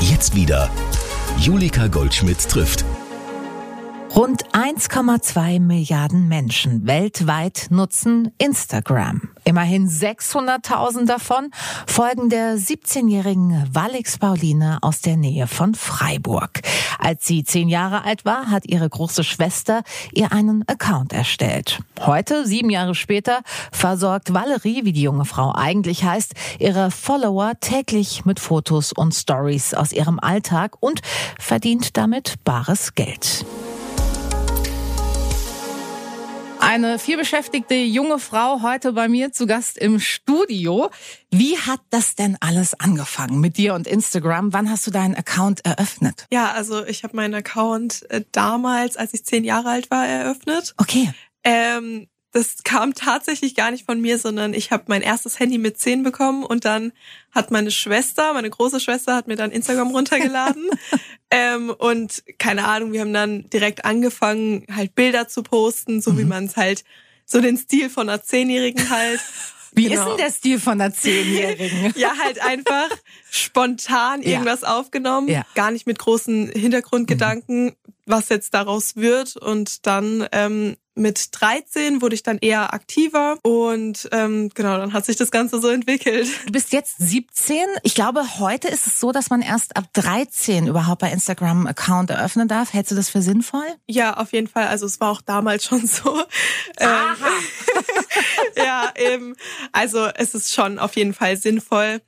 Jetzt wieder. Julika Goldschmidt trifft. Rund 1,2 Milliarden Menschen weltweit nutzen Instagram. Immerhin 600.000 davon folgen der 17-jährigen Walix Pauline aus der Nähe von Freiburg. Als sie zehn Jahre alt war, hat ihre große Schwester ihr einen Account erstellt. Heute, sieben Jahre später, versorgt Valerie, wie die junge Frau eigentlich heißt, ihre Follower täglich mit Fotos und Stories aus ihrem Alltag und verdient damit bares Geld. Eine vielbeschäftigte junge Frau heute bei mir zu Gast im Studio. Wie hat das denn alles angefangen mit dir und Instagram? Wann hast du deinen Account eröffnet? Ja, also ich habe meinen Account äh, damals, als ich zehn Jahre alt war, eröffnet. Okay. Ähm, das kam tatsächlich gar nicht von mir, sondern ich habe mein erstes Handy mit zehn bekommen und dann hat meine Schwester, meine große Schwester, hat mir dann Instagram runtergeladen. ähm, und keine Ahnung, wir haben dann direkt angefangen, halt Bilder zu posten, so mhm. wie man es halt, so den Stil von einer Zehnjährigen halt. Wie genau. ist denn der Stil von einer Zehnjährigen? ja, halt einfach spontan irgendwas ja. aufgenommen, ja. gar nicht mit großen Hintergrundgedanken, mhm. Was jetzt daraus wird. Und dann ähm, mit 13 wurde ich dann eher aktiver und ähm, genau, dann hat sich das Ganze so entwickelt. Du bist jetzt 17. Ich glaube, heute ist es so, dass man erst ab 13 überhaupt bei Instagram Account eröffnen darf. Hältst du das für sinnvoll? Ja, auf jeden Fall. Also es war auch damals schon so. Ähm, Aha. ja, eben. Also es ist schon auf jeden Fall sinnvoll,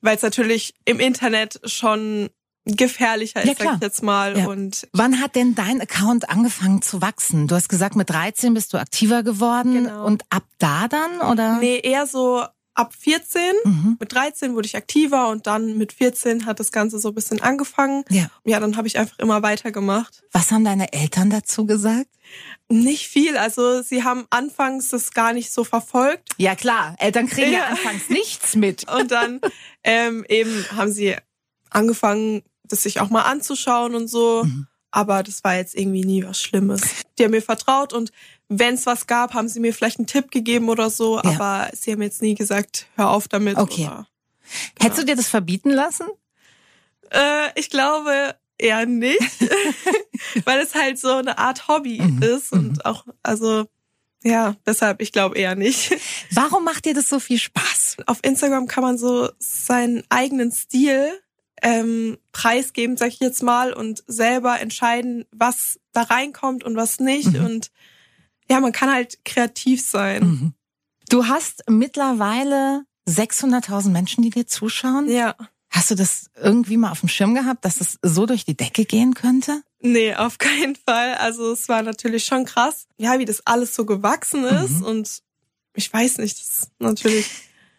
weil es natürlich im Internet schon gefährlicher ist, ja, sag ich jetzt mal. Ja. Und Wann hat denn dein Account angefangen zu wachsen? Du hast gesagt, mit 13 bist du aktiver geworden genau. und ab da dann oder? Nee, eher so ab 14. Mhm. Mit 13 wurde ich aktiver und dann mit 14 hat das Ganze so ein bisschen angefangen. Ja, ja dann habe ich einfach immer weitergemacht. Was haben deine Eltern dazu gesagt? Nicht viel. Also sie haben anfangs das gar nicht so verfolgt. Ja klar, Eltern kriegen ja, ja anfangs nichts mit. Und dann ähm, eben haben sie angefangen, das sich auch mal anzuschauen und so. Mhm. Aber das war jetzt irgendwie nie was Schlimmes. Die haben mir vertraut und wenn es was gab, haben sie mir vielleicht einen Tipp gegeben oder so. Ja. Aber sie haben jetzt nie gesagt, hör auf damit. Okay. Oder, genau. Hättest du dir das verbieten lassen? Äh, ich glaube eher nicht, weil es halt so eine Art Hobby mhm. ist und mhm. auch, also ja, deshalb, ich glaube eher nicht. Warum macht dir das so viel Spaß? Auf Instagram kann man so seinen eigenen Stil ähm, preisgeben, sag ich jetzt mal, und selber entscheiden, was da reinkommt und was nicht. Mhm. Und ja, man kann halt kreativ sein. Mhm. Du hast mittlerweile 600.000 Menschen, die dir zuschauen. Ja. Hast du das irgendwie mal auf dem Schirm gehabt, dass es so durch die Decke gehen könnte? Nee, auf keinen Fall. Also es war natürlich schon krass, ja, wie das alles so gewachsen ist. Mhm. Und ich weiß nicht, das ist natürlich.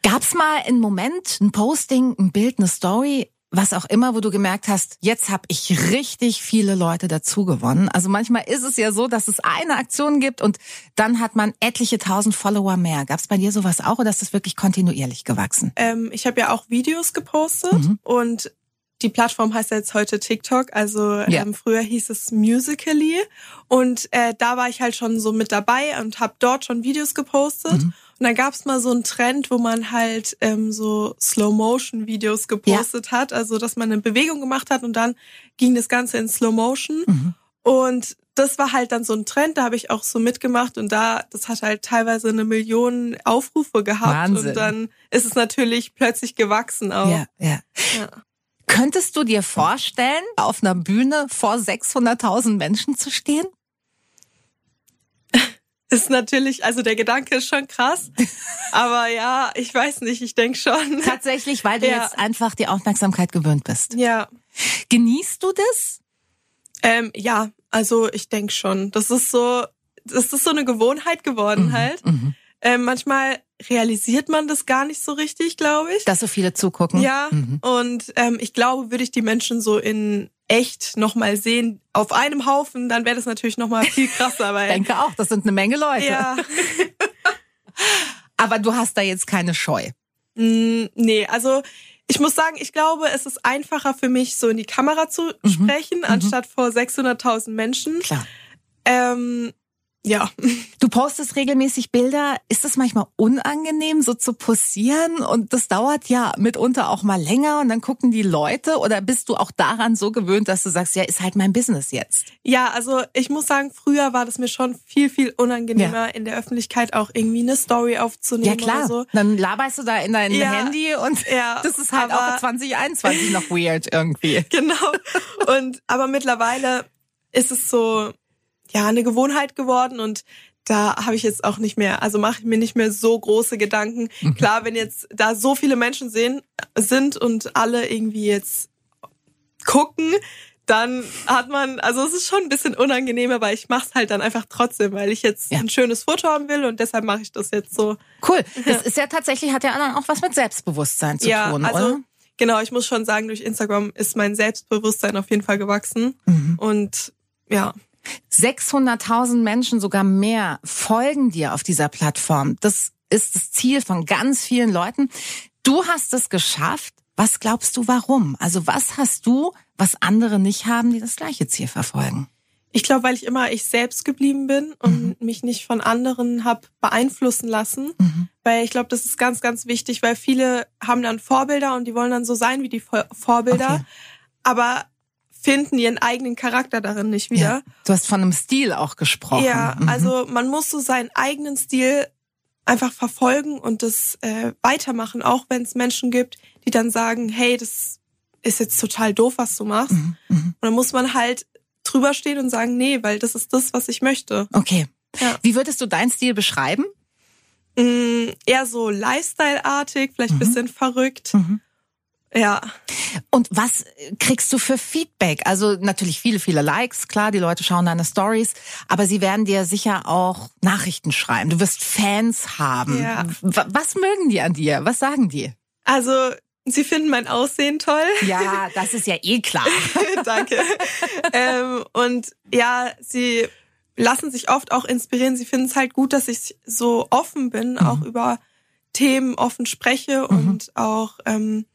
Gab's mal einen Moment, ein Posting, ein Bild, eine Story, was auch immer, wo du gemerkt hast, jetzt habe ich richtig viele Leute dazu gewonnen. Also manchmal ist es ja so, dass es eine Aktion gibt und dann hat man etliche tausend Follower mehr. Gab es bei dir sowas auch oder ist das wirklich kontinuierlich gewachsen? Ähm, ich habe ja auch Videos gepostet mhm. und die Plattform heißt ja jetzt heute TikTok, also ja. ähm, früher hieß es Musically und äh, da war ich halt schon so mit dabei und habe dort schon Videos gepostet. Mhm. Und dann gab's mal so einen Trend, wo man halt ähm, so Slow-Motion-Videos gepostet ja. hat, also dass man eine Bewegung gemacht hat und dann ging das Ganze in Slow-Motion. Mhm. Und das war halt dann so ein Trend, da habe ich auch so mitgemacht und da, das hat halt teilweise eine Million Aufrufe gehabt Wahnsinn. und dann ist es natürlich plötzlich gewachsen auch. Ja, ja. ja. Könntest du dir vorstellen, auf einer Bühne vor 600.000 Menschen zu stehen? Ist natürlich, also der Gedanke ist schon krass. Aber ja, ich weiß nicht, ich denke schon. Tatsächlich, weil du ja. jetzt einfach die Aufmerksamkeit gewöhnt bist. Ja. Genießt du das? Ähm, ja, also ich denke schon. Das ist so, das ist so eine Gewohnheit geworden mhm, halt. Mhm. Ähm, manchmal realisiert man das gar nicht so richtig, glaube ich. Dass so viele zugucken. Ja. Mhm. Und ähm, ich glaube, würde ich die Menschen so in echt nochmal sehen auf einem Haufen, dann wäre das natürlich nochmal viel krasser. Weil, ich denke auch, das sind eine Menge Leute. Ja. Aber du hast da jetzt keine Scheu. Mm, nee, also ich muss sagen, ich glaube, es ist einfacher für mich, so in die Kamera zu mhm. sprechen, mhm. anstatt vor 600.000 Menschen. Klar. Ähm, Ja. Du postest regelmäßig Bilder. Ist das manchmal unangenehm, so zu posieren? Und das dauert ja mitunter auch mal länger und dann gucken die Leute oder bist du auch daran so gewöhnt, dass du sagst, ja, ist halt mein Business jetzt? Ja, also ich muss sagen, früher war das mir schon viel, viel unangenehmer, ja. in der Öffentlichkeit auch irgendwie eine Story aufzunehmen. Ja, klar. So. Dann laberst du da in dein ja, Handy und ja, das ist halt auch 2021 noch weird irgendwie. Genau. Und aber mittlerweile ist es so, ja eine Gewohnheit geworden und da habe ich jetzt auch nicht mehr, also mache ich mir nicht mehr so große Gedanken. Mhm. Klar, wenn jetzt da so viele Menschen sehen, sind und alle irgendwie jetzt gucken, dann hat man, also es ist schon ein bisschen unangenehm, aber ich mache es halt dann einfach trotzdem, weil ich jetzt ja. ein schönes Foto haben will und deshalb mache ich das jetzt so. Cool. Das ist ja tatsächlich, hat ja dann auch was mit Selbstbewusstsein zu ja, tun, also, oder? Genau, ich muss schon sagen, durch Instagram ist mein Selbstbewusstsein auf jeden Fall gewachsen. Mhm. Und ja. 600.000 Menschen, sogar mehr, folgen dir auf dieser Plattform. Das ist das Ziel von ganz vielen Leuten. Du hast es geschafft. Was glaubst du, warum? Also was hast du, was andere nicht haben, die das gleiche Ziel verfolgen? Ich glaube, weil ich immer ich selbst geblieben bin und mhm. mich nicht von anderen hab beeinflussen lassen. Mhm. Weil ich glaube, das ist ganz, ganz wichtig, weil viele haben dann Vorbilder und die wollen dann so sein wie die Vorbilder. Okay. Aber finden ihren eigenen Charakter darin nicht wieder. Ja, du hast von einem Stil auch gesprochen. Ja, mhm. also man muss so seinen eigenen Stil einfach verfolgen und das äh, weitermachen, auch wenn es Menschen gibt, die dann sagen, hey, das ist jetzt total doof, was du machst. Mhm. Mhm. Und dann muss man halt drüber stehen und sagen, nee, weil das ist das, was ich möchte. Okay. Ja. Wie würdest du deinen Stil beschreiben? Mm, eher so Lifestyle-artig, vielleicht mhm. bisschen verrückt. Mhm. Ja. Und was kriegst du für Feedback? Also natürlich viele, viele Likes, klar, die Leute schauen deine Stories, aber sie werden dir sicher auch Nachrichten schreiben. Du wirst Fans haben. Ja. Was mögen die an dir? Was sagen die? Also Sie finden mein Aussehen toll. Ja, das ist ja eh klar. Danke. ähm, und ja, sie lassen sich oft auch inspirieren. Sie finden es halt gut, dass ich so offen bin, mhm. auch über Themen offen spreche mhm. und auch ähm,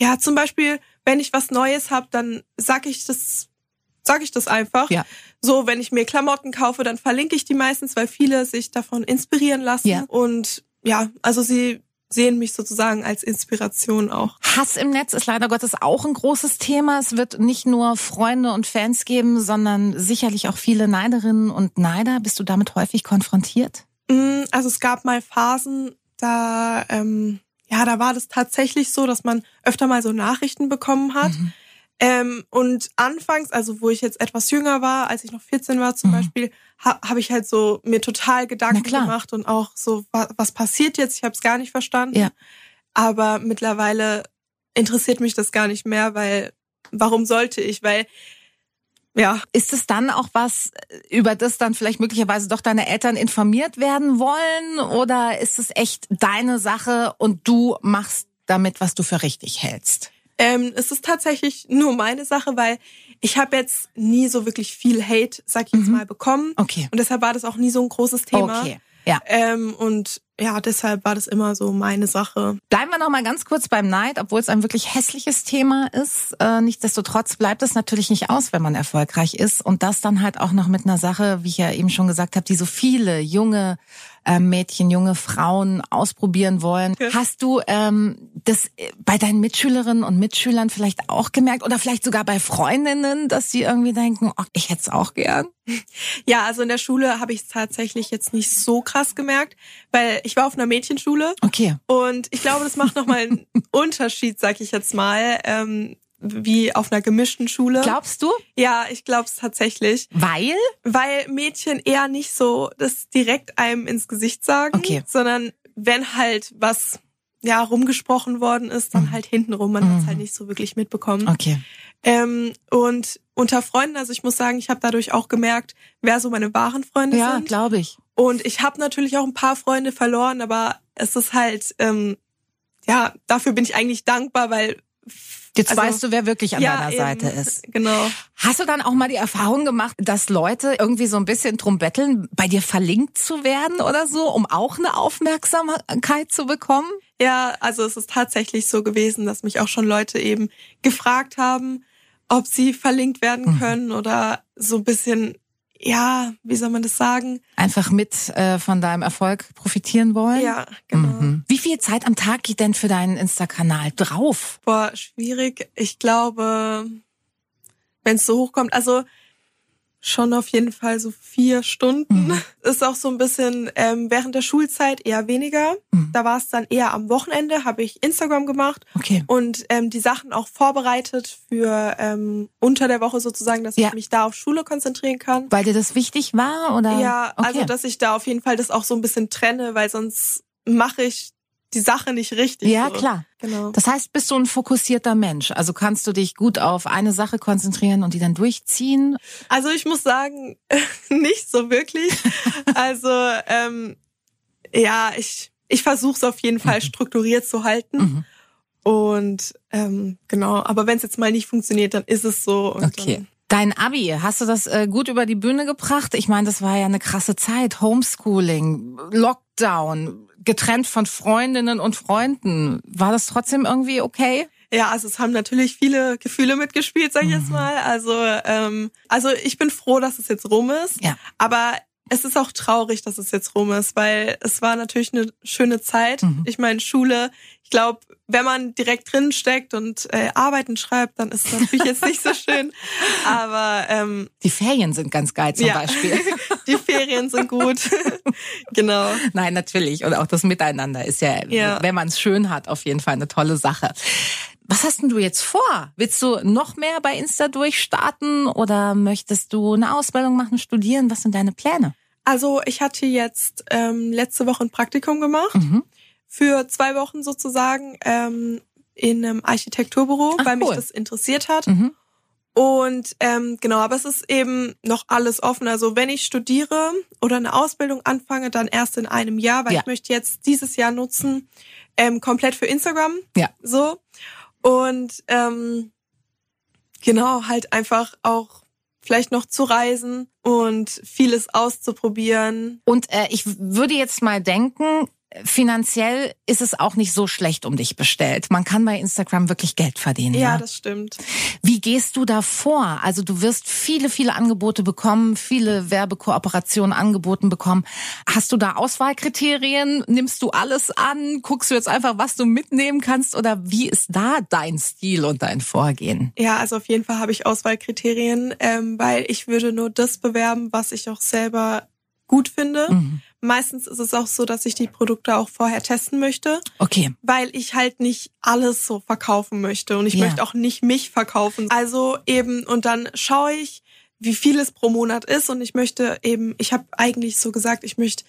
ja, zum Beispiel, wenn ich was Neues habe, dann sag ich das, sag ich das einfach. Ja. So, wenn ich mir Klamotten kaufe, dann verlinke ich die meistens, weil viele sich davon inspirieren lassen. Ja. Und ja, also sie sehen mich sozusagen als Inspiration auch. Hass im Netz ist leider Gottes auch ein großes Thema. Es wird nicht nur Freunde und Fans geben, sondern sicherlich auch viele Neiderinnen und Neider. Bist du damit häufig konfrontiert? Mm, also es gab mal Phasen, da ähm, ja, da war das tatsächlich so, dass man öfter mal so Nachrichten bekommen hat. Mhm. Ähm, und anfangs, also wo ich jetzt etwas jünger war, als ich noch 14 war zum mhm. Beispiel, ha, habe ich halt so mir total Gedanken gemacht und auch so, was, was passiert jetzt? Ich habe es gar nicht verstanden. Ja. Aber mittlerweile interessiert mich das gar nicht mehr, weil warum sollte ich? Weil ja. Ist es dann auch was, über das dann vielleicht möglicherweise doch deine Eltern informiert werden wollen? Oder ist es echt deine Sache und du machst damit, was du für richtig hältst? Ähm, es ist tatsächlich nur meine Sache, weil ich habe jetzt nie so wirklich viel Hate, sag ich jetzt mhm. mal, bekommen. Okay. Und deshalb war das auch nie so ein großes Thema. Okay. Ja. Ähm, und ja, deshalb war das immer so meine Sache. Bleiben wir noch mal ganz kurz beim Neid, obwohl es ein wirklich hässliches Thema ist. Äh, nichtsdestotrotz bleibt es natürlich nicht aus, wenn man erfolgreich ist und das dann halt auch noch mit einer Sache, wie ich ja eben schon gesagt habe, die so viele junge Mädchen, junge Frauen ausprobieren wollen. Ja. Hast du ähm, das äh, bei deinen Mitschülerinnen und Mitschülern vielleicht auch gemerkt oder vielleicht sogar bei Freundinnen, dass sie irgendwie denken, oh, ich hätte es auch gern? Ja, also in der Schule habe ich es tatsächlich jetzt nicht so krass gemerkt, weil ich war auf einer Mädchenschule. Okay. Und ich glaube, das macht nochmal einen Unterschied, sag ich jetzt mal. Ähm, wie auf einer gemischten Schule. Glaubst du? Ja, ich glaube es tatsächlich. Weil? Weil Mädchen eher nicht so das direkt einem ins Gesicht sagen, okay. sondern wenn halt was ja rumgesprochen worden ist, dann mhm. halt hintenrum. Man mhm. hat es halt nicht so wirklich mitbekommen. Okay. Ähm, und unter Freunden, also ich muss sagen, ich habe dadurch auch gemerkt, wer so meine wahren Freunde ja, sind. Ja, glaube ich. Und ich habe natürlich auch ein paar Freunde verloren, aber es ist halt, ähm, ja, dafür bin ich eigentlich dankbar, weil Jetzt also, weißt du, wer wirklich an ja, deiner Seite eben, ist. Genau. Hast du dann auch mal die Erfahrung gemacht, dass Leute irgendwie so ein bisschen drum betteln, bei dir verlinkt zu werden oder so, um auch eine Aufmerksamkeit zu bekommen? Ja, also es ist tatsächlich so gewesen, dass mich auch schon Leute eben gefragt haben, ob sie verlinkt werden mhm. können mhm. oder so ein bisschen ja, wie soll man das sagen? Einfach mit äh, von deinem Erfolg profitieren wollen? Ja, genau. Mhm. Wie viel Zeit am Tag geht denn für deinen Insta-Kanal drauf? Boah, schwierig. Ich glaube, wenn es so hochkommt, also schon auf jeden Fall so vier Stunden. Mhm. Ist auch so ein bisschen ähm, während der Schulzeit eher weniger. Mhm. Da war es dann eher am Wochenende, habe ich Instagram gemacht okay. und ähm, die Sachen auch vorbereitet für ähm, unter der Woche sozusagen, dass ja. ich mich da auf Schule konzentrieren kann. Weil dir das wichtig war oder? Ja, okay. also dass ich da auf jeden Fall das auch so ein bisschen trenne, weil sonst mache ich die Sache nicht richtig. Ja, so. klar. Genau. Das heißt, bist du ein fokussierter Mensch? Also kannst du dich gut auf eine Sache konzentrieren und die dann durchziehen? Also ich muss sagen, nicht so wirklich. also ähm, ja, ich ich versuche es auf jeden Fall mhm. strukturiert zu halten. Mhm. Und ähm, genau, aber wenn es jetzt mal nicht funktioniert, dann ist es so. okay. Dein Abi, hast du das äh, gut über die Bühne gebracht? Ich meine, das war ja eine krasse Zeit. Homeschooling, Lockdown, getrennt von Freundinnen und Freunden. War das trotzdem irgendwie okay? Ja, also es haben natürlich viele Gefühle mitgespielt, sag ich mhm. jetzt mal. Also, ähm, also ich bin froh, dass es jetzt rum ist. Ja. Aber es ist auch traurig, dass es jetzt rum ist, weil es war natürlich eine schöne Zeit. Mhm. Ich meine, Schule, ich glaube, wenn man direkt drin steckt und äh, Arbeiten schreibt, dann ist es natürlich jetzt nicht so schön. Aber ähm, die Ferien sind ganz geil zum ja. Beispiel. die Ferien sind gut. genau. Nein, natürlich. Und auch das Miteinander ist ja, ja. wenn man es schön hat, auf jeden Fall eine tolle Sache. Was hast denn du jetzt vor? Willst du noch mehr bei Insta durchstarten oder möchtest du eine Ausbildung machen, studieren? Was sind deine Pläne? Also ich hatte jetzt ähm, letzte Woche ein Praktikum gemacht. Mhm. Für zwei Wochen sozusagen ähm, in einem Architekturbüro, Ach, weil cool. mich das interessiert hat. Mhm. Und ähm, genau, aber es ist eben noch alles offen. Also wenn ich studiere oder eine Ausbildung anfange, dann erst in einem Jahr, weil ja. ich möchte jetzt dieses Jahr nutzen, ähm, komplett für Instagram. Ja. So. Und ähm, genau, halt einfach auch vielleicht noch zu reisen und vieles auszuprobieren. Und äh, ich würde jetzt mal denken, finanziell ist es auch nicht so schlecht um dich bestellt. Man kann bei Instagram wirklich Geld verdienen. Ja, ja, das stimmt. Wie gehst du da vor? Also du wirst viele, viele Angebote bekommen, viele Werbekooperationen angeboten bekommen. Hast du da Auswahlkriterien? Nimmst du alles an? Guckst du jetzt einfach, was du mitnehmen kannst? Oder wie ist da dein Stil und dein Vorgehen? Ja, also auf jeden Fall habe ich Auswahlkriterien, ähm, weil ich würde nur das bewerben, was ich auch selber gut finde. Mhm. Meistens ist es auch so, dass ich die Produkte auch vorher testen möchte. Okay. Weil ich halt nicht alles so verkaufen möchte und ich ja. möchte auch nicht mich verkaufen. Also eben, und dann schaue ich, wie viel es pro Monat ist und ich möchte eben, ich habe eigentlich so gesagt, ich möchte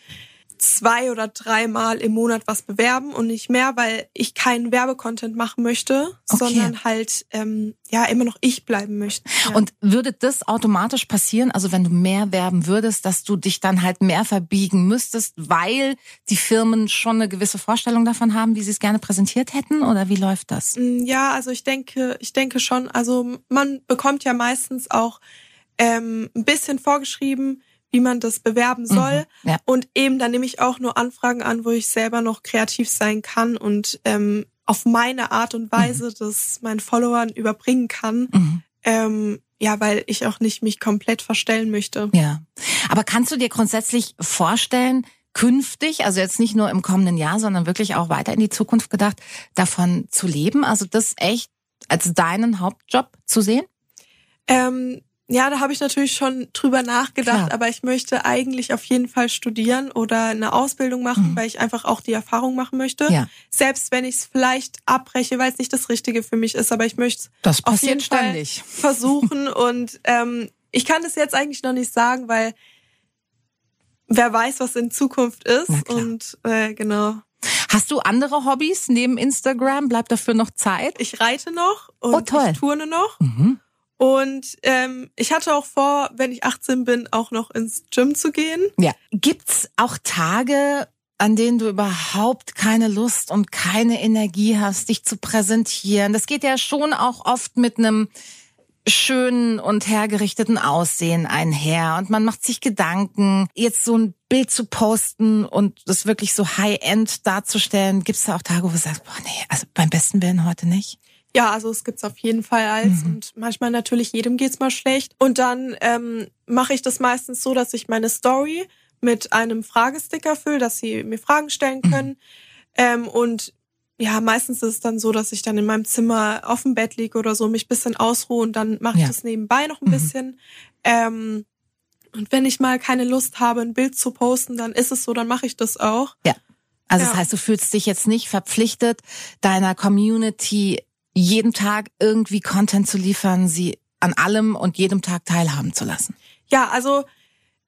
zwei oder dreimal im Monat was bewerben und nicht mehr, weil ich keinen Werbecontent machen möchte, okay. sondern halt ähm, ja immer noch ich bleiben möchte. Ja. Und würde das automatisch passieren, also wenn du mehr werben würdest, dass du dich dann halt mehr verbiegen müsstest, weil die Firmen schon eine gewisse Vorstellung davon haben, wie sie es gerne präsentiert hätten oder wie läuft das? Mm, ja, also ich denke, ich denke schon, also man bekommt ja meistens auch ähm, ein bisschen vorgeschrieben, wie man das bewerben soll. Mhm, ja. Und eben, dann nehme ich auch nur Anfragen an, wo ich selber noch kreativ sein kann und ähm, auf meine Art und Weise mhm. das meinen Followern überbringen kann. Mhm. Ähm, ja, weil ich auch nicht mich komplett verstellen möchte. Ja. Aber kannst du dir grundsätzlich vorstellen, künftig, also jetzt nicht nur im kommenden Jahr, sondern wirklich auch weiter in die Zukunft gedacht, davon zu leben? Also das echt als deinen Hauptjob zu sehen? Ähm, ja, da habe ich natürlich schon drüber nachgedacht, Klar. aber ich möchte eigentlich auf jeden Fall studieren oder eine Ausbildung machen, mhm. weil ich einfach auch die Erfahrung machen möchte. Ja. Selbst wenn ich es vielleicht abbreche, weil es nicht das Richtige für mich ist, aber ich möchte das auf jeden ständig. Fall versuchen und ähm, ich kann das jetzt eigentlich noch nicht sagen, weil wer weiß, was in Zukunft ist und äh, genau. Hast du andere Hobbys neben Instagram? Bleibt dafür noch Zeit? Ich reite noch und oh, ich turne noch. Mhm. Und ähm, ich hatte auch vor, wenn ich 18 bin, auch noch ins Gym zu gehen. Ja. Gibt's auch Tage, an denen du überhaupt keine Lust und keine Energie hast, dich zu präsentieren? Das geht ja schon auch oft mit einem schönen und hergerichteten Aussehen einher und man macht sich Gedanken, jetzt so ein Bild zu posten und das wirklich so High-End darzustellen. Gibt's da auch Tage, wo du sagst, boah nee, also beim besten Willen heute nicht? Ja, also es gibt's auf jeden Fall als mhm. und manchmal natürlich jedem geht's mal schlecht. Und dann ähm, mache ich das meistens so, dass ich meine Story mit einem Fragesticker fülle, dass sie mir Fragen stellen mhm. können. Mhm. Ähm, und ja, meistens ist es dann so, dass ich dann in meinem Zimmer auf dem Bett liege oder so, mich bisschen ausruhe und dann mache ich ja. das nebenbei noch ein mhm. bisschen. Ähm, und wenn ich mal keine Lust habe, ein Bild zu posten, dann ist es so, dann mache ich das auch. Ja. Also ja. das heißt, du fühlst dich jetzt nicht verpflichtet, deiner Community jeden Tag irgendwie Content zu liefern, sie an allem und jedem Tag teilhaben zu lassen. Ja, also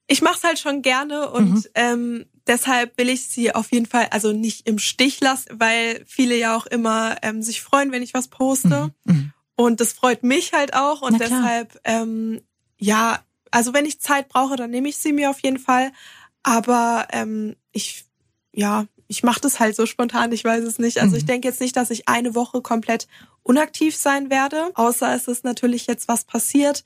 ich mache es halt schon gerne und mhm. ähm, deshalb will ich sie auf jeden Fall also nicht im Stich lassen, weil viele ja auch immer ähm, sich freuen, wenn ich was poste. Mhm. mhm. Und das freut mich halt auch. Und deshalb, ähm, ja, also wenn ich Zeit brauche, dann nehme ich sie mir auf jeden Fall. Aber ähm, ich, ja, ich mache das halt so spontan, ich weiß es nicht. Also mhm. ich denke jetzt nicht, dass ich eine Woche komplett unaktiv sein werde, außer es ist natürlich jetzt was passiert.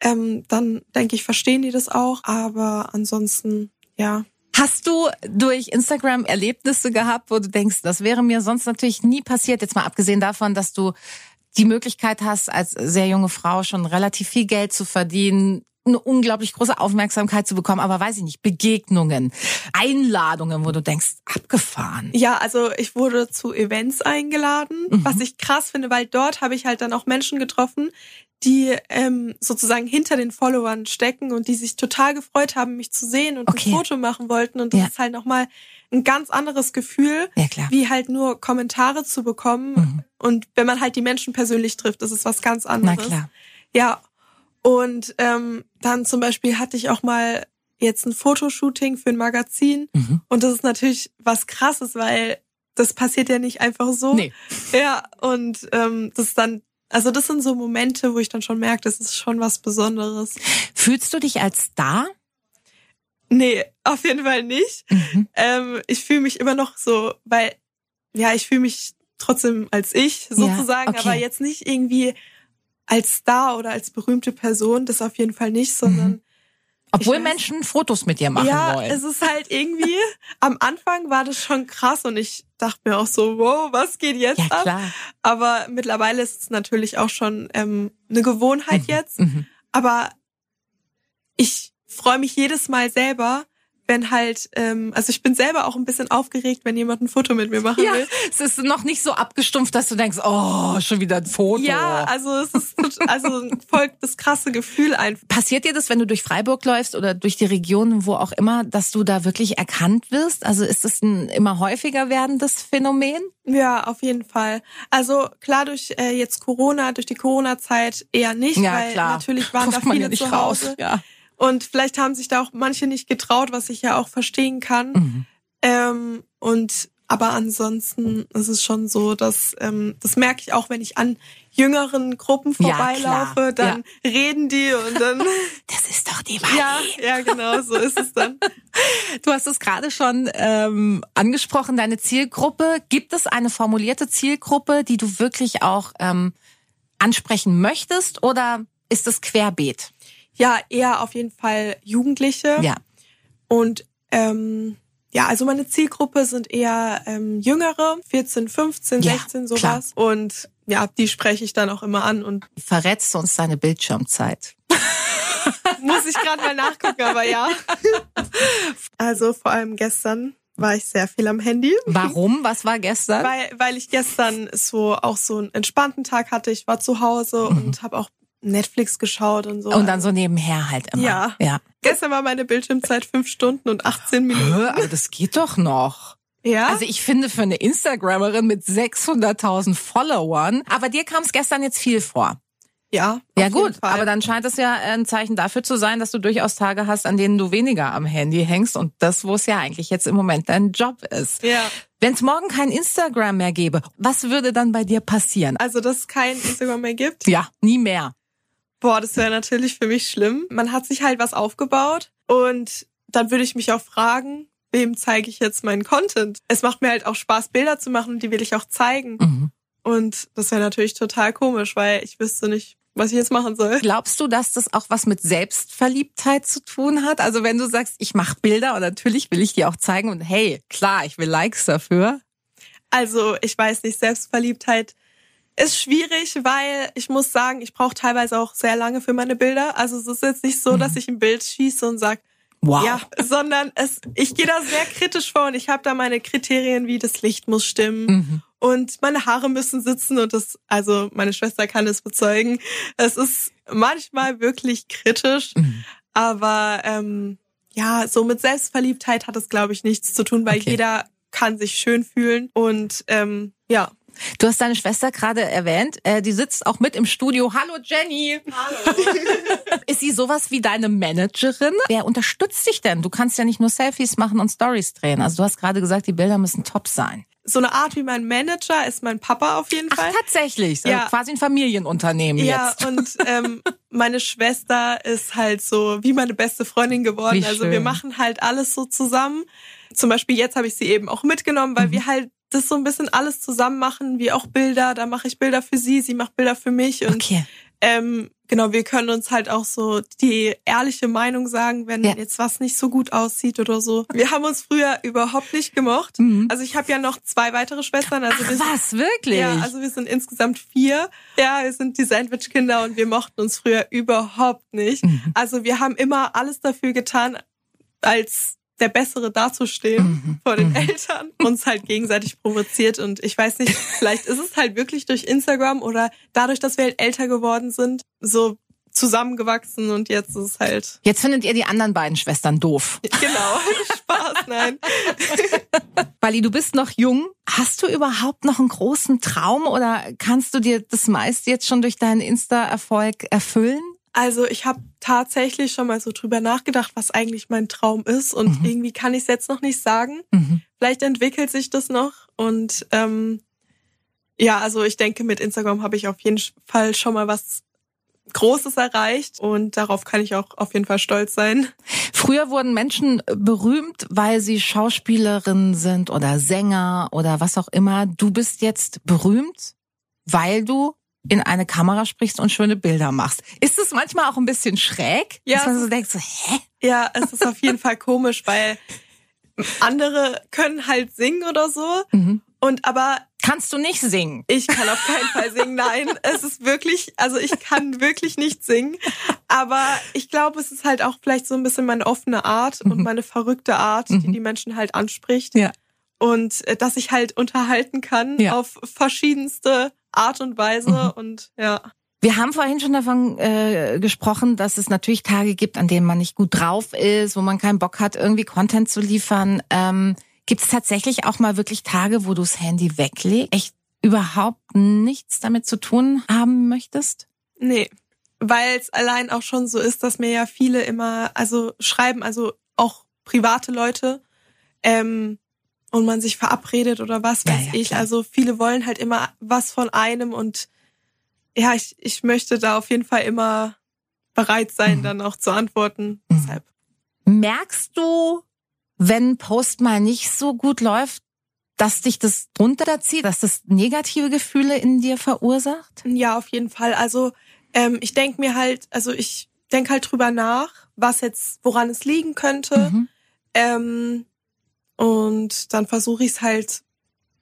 Ähm, dann denke ich, verstehen die das auch. Aber ansonsten, ja. Hast du durch Instagram Erlebnisse gehabt, wo du denkst, das wäre mir sonst natürlich nie passiert, jetzt mal abgesehen davon, dass du die Möglichkeit hast, als sehr junge Frau schon relativ viel Geld zu verdienen, eine unglaublich große Aufmerksamkeit zu bekommen, aber weiß ich nicht, Begegnungen, Einladungen, wo du denkst, abgefahren. Ja, also ich wurde zu Events eingeladen, mhm. was ich krass finde, weil dort habe ich halt dann auch Menschen getroffen, die ähm, sozusagen hinter den Followern stecken und die sich total gefreut haben, mich zu sehen und okay. ein Foto machen wollten. Und das ja. ist halt nochmal ein ganz anderes Gefühl, ja, wie halt nur Kommentare zu bekommen. Mhm. Und wenn man halt die Menschen persönlich trifft, das ist was ganz anderes. Na klar. Ja, und ähm, dann zum Beispiel hatte ich auch mal jetzt ein Fotoshooting für ein Magazin. Mhm. Und das ist natürlich was krasses, weil das passiert ja nicht einfach so. Nee. Ja, und ähm, das ist dann, also das sind so Momente, wo ich dann schon merke, das ist schon was Besonderes. Fühlst du dich als Star? Nee, auf jeden Fall nicht. Mhm. Ähm, ich fühle mich immer noch so, weil, ja, ich fühle mich trotzdem als ich sozusagen, ja, okay. aber jetzt nicht irgendwie als Star oder als berühmte Person, das auf jeden Fall nicht, sondern mhm. Obwohl weiß, Menschen Fotos mit dir machen ja, wollen. Ja, es ist halt irgendwie, am Anfang war das schon krass und ich dachte mir auch so, wow, was geht jetzt ja, klar. ab? Aber mittlerweile ist es natürlich auch schon ähm, eine Gewohnheit mhm. jetzt. Mhm. Aber ich freue mich jedes Mal selber, wenn halt, ähm, also ich bin selber auch ein bisschen aufgeregt, wenn jemand ein Foto mit mir machen ja, will. Es ist noch nicht so abgestumpft, dass du denkst, oh, schon wieder ein Foto. Ja, also es ist also folgt das krasse Gefühl einfach. Passiert dir das, wenn du durch Freiburg läufst oder durch die Region, wo auch immer, dass du da wirklich erkannt wirst? Also ist das ein immer häufiger werdendes Phänomen? Ja, auf jeden Fall. Also klar durch äh, jetzt Corona, durch die Corona-Zeit eher nicht, ja, weil klar. natürlich waren Ruft da viele ja zu Hause. Raus. Ja. Und vielleicht haben sich da auch manche nicht getraut, was ich ja auch verstehen kann. Mhm. Ähm, und aber ansonsten ist es schon so, dass ähm, das merke ich auch, wenn ich an jüngeren Gruppen vorbeilaufe, ja, dann ja. reden die und dann. Das ist doch die Wahrheit. Ja, ja, genau, so ist es dann. Du hast es gerade schon ähm, angesprochen, deine Zielgruppe. Gibt es eine formulierte Zielgruppe, die du wirklich auch ähm, ansprechen möchtest, oder ist es querbeet? Ja, eher auf jeden Fall Jugendliche. Ja. Und ähm, ja, also meine Zielgruppe sind eher ähm, Jüngere, 14, 15, ja, 16, sowas. Klar. Und ja, die spreche ich dann auch immer an. und Verrätst du uns deine Bildschirmzeit? Muss ich gerade mal nachgucken, aber ja. Also vor allem gestern war ich sehr viel am Handy. Warum? Was war gestern? Weil, weil ich gestern so auch so einen entspannten Tag hatte. Ich war zu Hause mhm. und habe auch Netflix geschaut und so. Und dann so nebenher halt immer. Ja. ja. Gestern war meine Bildschirmzeit fünf Stunden und 18 Minuten. Aber das geht doch noch. Ja. Also ich finde für eine Instagrammerin mit 600.000 Followern, aber dir kam es gestern jetzt viel vor. Ja. Ja gut, aber dann scheint es ja ein Zeichen dafür zu sein, dass du durchaus Tage hast, an denen du weniger am Handy hängst und das, wo es ja eigentlich jetzt im Moment dein Job ist. Ja. Wenn es morgen kein Instagram mehr gäbe, was würde dann bei dir passieren? Also, dass es kein Instagram mehr gibt? Ja, nie mehr. Boah, das wäre natürlich für mich schlimm. Man hat sich halt was aufgebaut und dann würde ich mich auch fragen, wem zeige ich jetzt meinen Content? Es macht mir halt auch Spaß, Bilder zu machen und die will ich auch zeigen. Mhm. Und das wäre natürlich total komisch, weil ich wüsste nicht, was ich jetzt machen soll. Glaubst du, dass das auch was mit Selbstverliebtheit zu tun hat? Also wenn du sagst, ich mache Bilder und natürlich will ich die auch zeigen und hey, klar, ich will Likes dafür. Also ich weiß nicht, Selbstverliebtheit ist schwierig, weil ich muss sagen, ich brauche teilweise auch sehr lange für meine Bilder. Also es ist jetzt nicht so, dass mhm. ich ein Bild schieße und sag, wow. ja, sondern es, ich gehe da sehr kritisch vor und ich habe da meine Kriterien, wie das Licht muss stimmen. Mhm. Und meine Haare müssen sitzen und das, also meine Schwester kann es bezeugen. Es ist manchmal wirklich kritisch, mhm. aber ähm, ja, so mit Selbstverliebtheit hat es, glaube ich, nichts zu tun, weil okay. jeder kann sich schön fühlen und ähm, ja. Du hast deine Schwester gerade erwähnt, äh, die sitzt auch mit im Studio. Hallo Jenny. Hallo. Ist sie sowas wie deine Managerin? Wer unterstützt dich denn? Du kannst ja nicht nur Selfies machen und Stories drehen. Also du hast gerade gesagt, die Bilder müssen top sein so eine Art wie mein Manager ist mein Papa auf jeden Fall. Ach, tatsächlich. Also ja. quasi ein Familienunternehmen ja, jetzt. Ja, und ähm, meine Schwester ist halt so wie meine beste Freundin geworden. Wie also schön. wir machen halt alles so zusammen. Zum Beispiel jetzt habe ich sie eben auch mitgenommen, weil mhm. wir halt das so ein bisschen alles zusammen machen, wie auch Bilder. Da mache ich Bilder für sie, sie macht Bilder für mich. Und okay. ähm, genau, wir können uns halt auch so die ehrliche Meinung sagen, wenn ja. jetzt was nicht so gut aussieht oder so. Wir haben uns früher überhaupt nicht gemocht. Mhm. Also ich habe ja noch zwei weitere Schwestern. Also Ach, was, wirklich? Ja, also wir sind insgesamt vier. Ja, wir sind die Sandwich-Kinder und wir mochten uns früher überhaupt nicht. Mhm. Also wir haben immer alles dafür getan, als der Bessere dazustehen mhm. vor den mhm. Eltern, uns halt gegenseitig provoziert. Und ich weiß nicht, vielleicht ist es halt wirklich durch Instagram oder dadurch, dass wir halt älter geworden sind, so zusammengewachsen und jetzt ist es halt. Jetzt findet ihr die anderen beiden Schwestern doof. Genau, Spaß, nein. Bali, du bist noch jung. Hast du überhaupt noch einen großen Traum oder kannst du dir das meiste jetzt schon durch deinen Insta-Erfolg erfüllen? Also ich habe tatsächlich schon mal so drüber nachgedacht, was eigentlich mein Traum ist und mhm. irgendwie kann ich es jetzt noch nicht sagen. Mhm. Vielleicht entwickelt sich das noch und ähm, ja, also ich denke, mit Instagram habe ich auf jeden Fall schon mal was Großes erreicht und darauf kann ich auch auf jeden Fall stolz sein. Früher wurden Menschen berühmt, weil sie Schauspielerinnen sind oder Sänger oder was auch immer. Du bist jetzt berühmt, weil du in eine Kamera sprichst und schöne Bilder machst. Ist es manchmal auch ein bisschen schräg? Ja. Dass man so denkt, so, hä? Ja, es ist auf jeden Fall komisch, weil andere können halt singen oder so. Mhm. Und aber kannst du nicht singen? Ich kann auf keinen Fall singen. Nein, es ist wirklich, also ich kann wirklich nicht singen. Aber ich glaube, es ist halt auch vielleicht so ein bisschen meine offene Art mhm. und meine verrückte Art, mhm. die die Menschen halt anspricht. Ja. Und äh, dass ich halt unterhalten kann ja. auf verschiedenste Art und Weise mhm. und ja. Wir haben vorhin schon davon äh, gesprochen, dass es natürlich Tage gibt, an denen man nicht gut drauf ist, wo man keinen Bock hat, irgendwie Content zu liefern. Ähm, gibt es tatsächlich auch mal wirklich Tage, wo du das Handy weglegst, echt überhaupt nichts damit zu tun haben möchtest? Nee, weil es allein auch schon so ist, dass mir ja viele immer, also schreiben, also auch private Leute, ähm, und man sich verabredet oder was weiß ja, ja, ich. Klar. Also viele wollen halt immer was von einem und ja, ich, ich möchte da auf jeden Fall immer bereit sein, mhm. dann auch zu antworten. Mhm. Deshalb. Merkst du, wenn Post mal nicht so gut läuft, dass dich das runterzieht, dass das negative Gefühle in dir verursacht? Ja, auf jeden Fall. Also ähm, ich denke mir halt, also ich denke halt drüber nach, was jetzt, woran es liegen könnte. Mhm. Ähm, und dann versuche ich es halt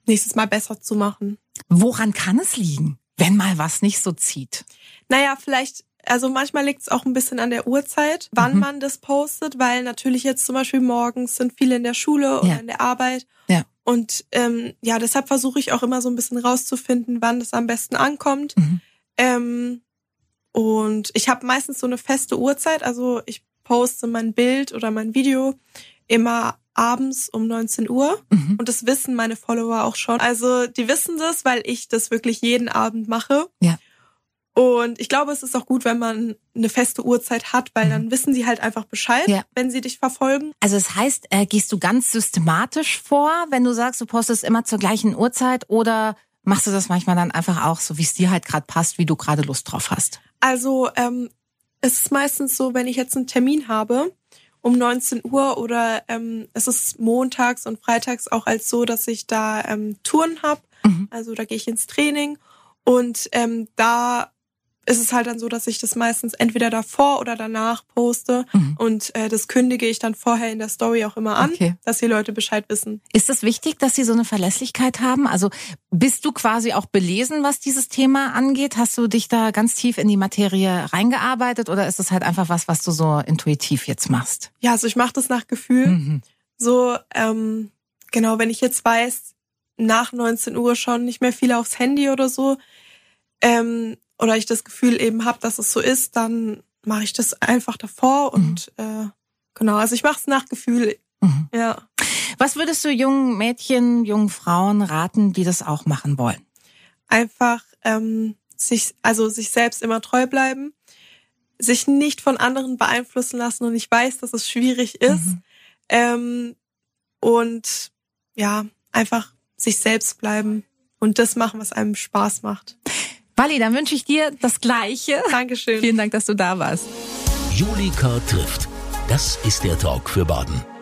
nächstes Mal besser zu machen. Woran kann es liegen, wenn mal was nicht so zieht? Naja, vielleicht, also manchmal liegt es auch ein bisschen an der Uhrzeit, wann mhm. man das postet, weil natürlich jetzt zum Beispiel morgens sind viele in der Schule oder ja. in der Arbeit. Ja. Und ähm, ja, deshalb versuche ich auch immer so ein bisschen rauszufinden, wann das am besten ankommt. Mhm. Ähm, und ich habe meistens so eine feste Uhrzeit, also ich poste mein Bild oder mein Video immer abends um 19 Uhr. Mhm. Und das wissen meine Follower auch schon. Also die wissen das, weil ich das wirklich jeden Abend mache. Ja. Und ich glaube, es ist auch gut, wenn man eine feste Uhrzeit hat, weil mhm. dann wissen sie halt einfach Bescheid, ja. wenn sie dich verfolgen. Also es das heißt, äh, gehst du ganz systematisch vor, wenn du sagst, du postest immer zur gleichen Uhrzeit oder machst du das manchmal dann einfach auch so, wie es dir halt gerade passt, wie du gerade Lust drauf hast? Also ähm, es ist meistens so, wenn ich jetzt einen Termin habe, um 19 Uhr oder ähm, es ist montags und freitags auch als so, dass ich da ähm, Touren habe. Mhm. Also da gehe ich ins Training und ähm, da ist es halt dann so, dass ich das meistens entweder davor oder danach poste mhm. und äh, das kündige ich dann vorher in der Story auch immer an, okay. dass die Leute Bescheid wissen. Ist es wichtig, dass sie so eine Verlässlichkeit haben? Also bist du quasi auch belesen, was dieses Thema angeht? Hast du dich da ganz tief in die Materie reingearbeitet oder ist es halt einfach was, was du so intuitiv jetzt machst? Ja, also ich mache das nach Gefühl. Mhm. So, ähm, genau, wenn ich jetzt weiß, nach 19 Uhr schon nicht mehr viel aufs Handy oder so, ähm, oder ich das Gefühl eben habe, dass es so ist, dann mache ich das einfach davor und mhm. äh, genau, also ich mache es nach Gefühl. Mhm. Ja. Was würdest du jungen Mädchen, jungen Frauen raten, die das auch machen wollen? Einfach ähm, sich, also sich selbst immer treu bleiben, sich nicht von anderen beeinflussen lassen und ich weiß, dass es schwierig ist. Mhm. Ähm, und ja, einfach sich selbst bleiben und das machen, was einem Spaß macht. Wally, dann wünsche ich dir das Gleiche. Dankeschön. Vielen Dank, dass du da warst. Julika trifft. Das ist der Talk für Baden.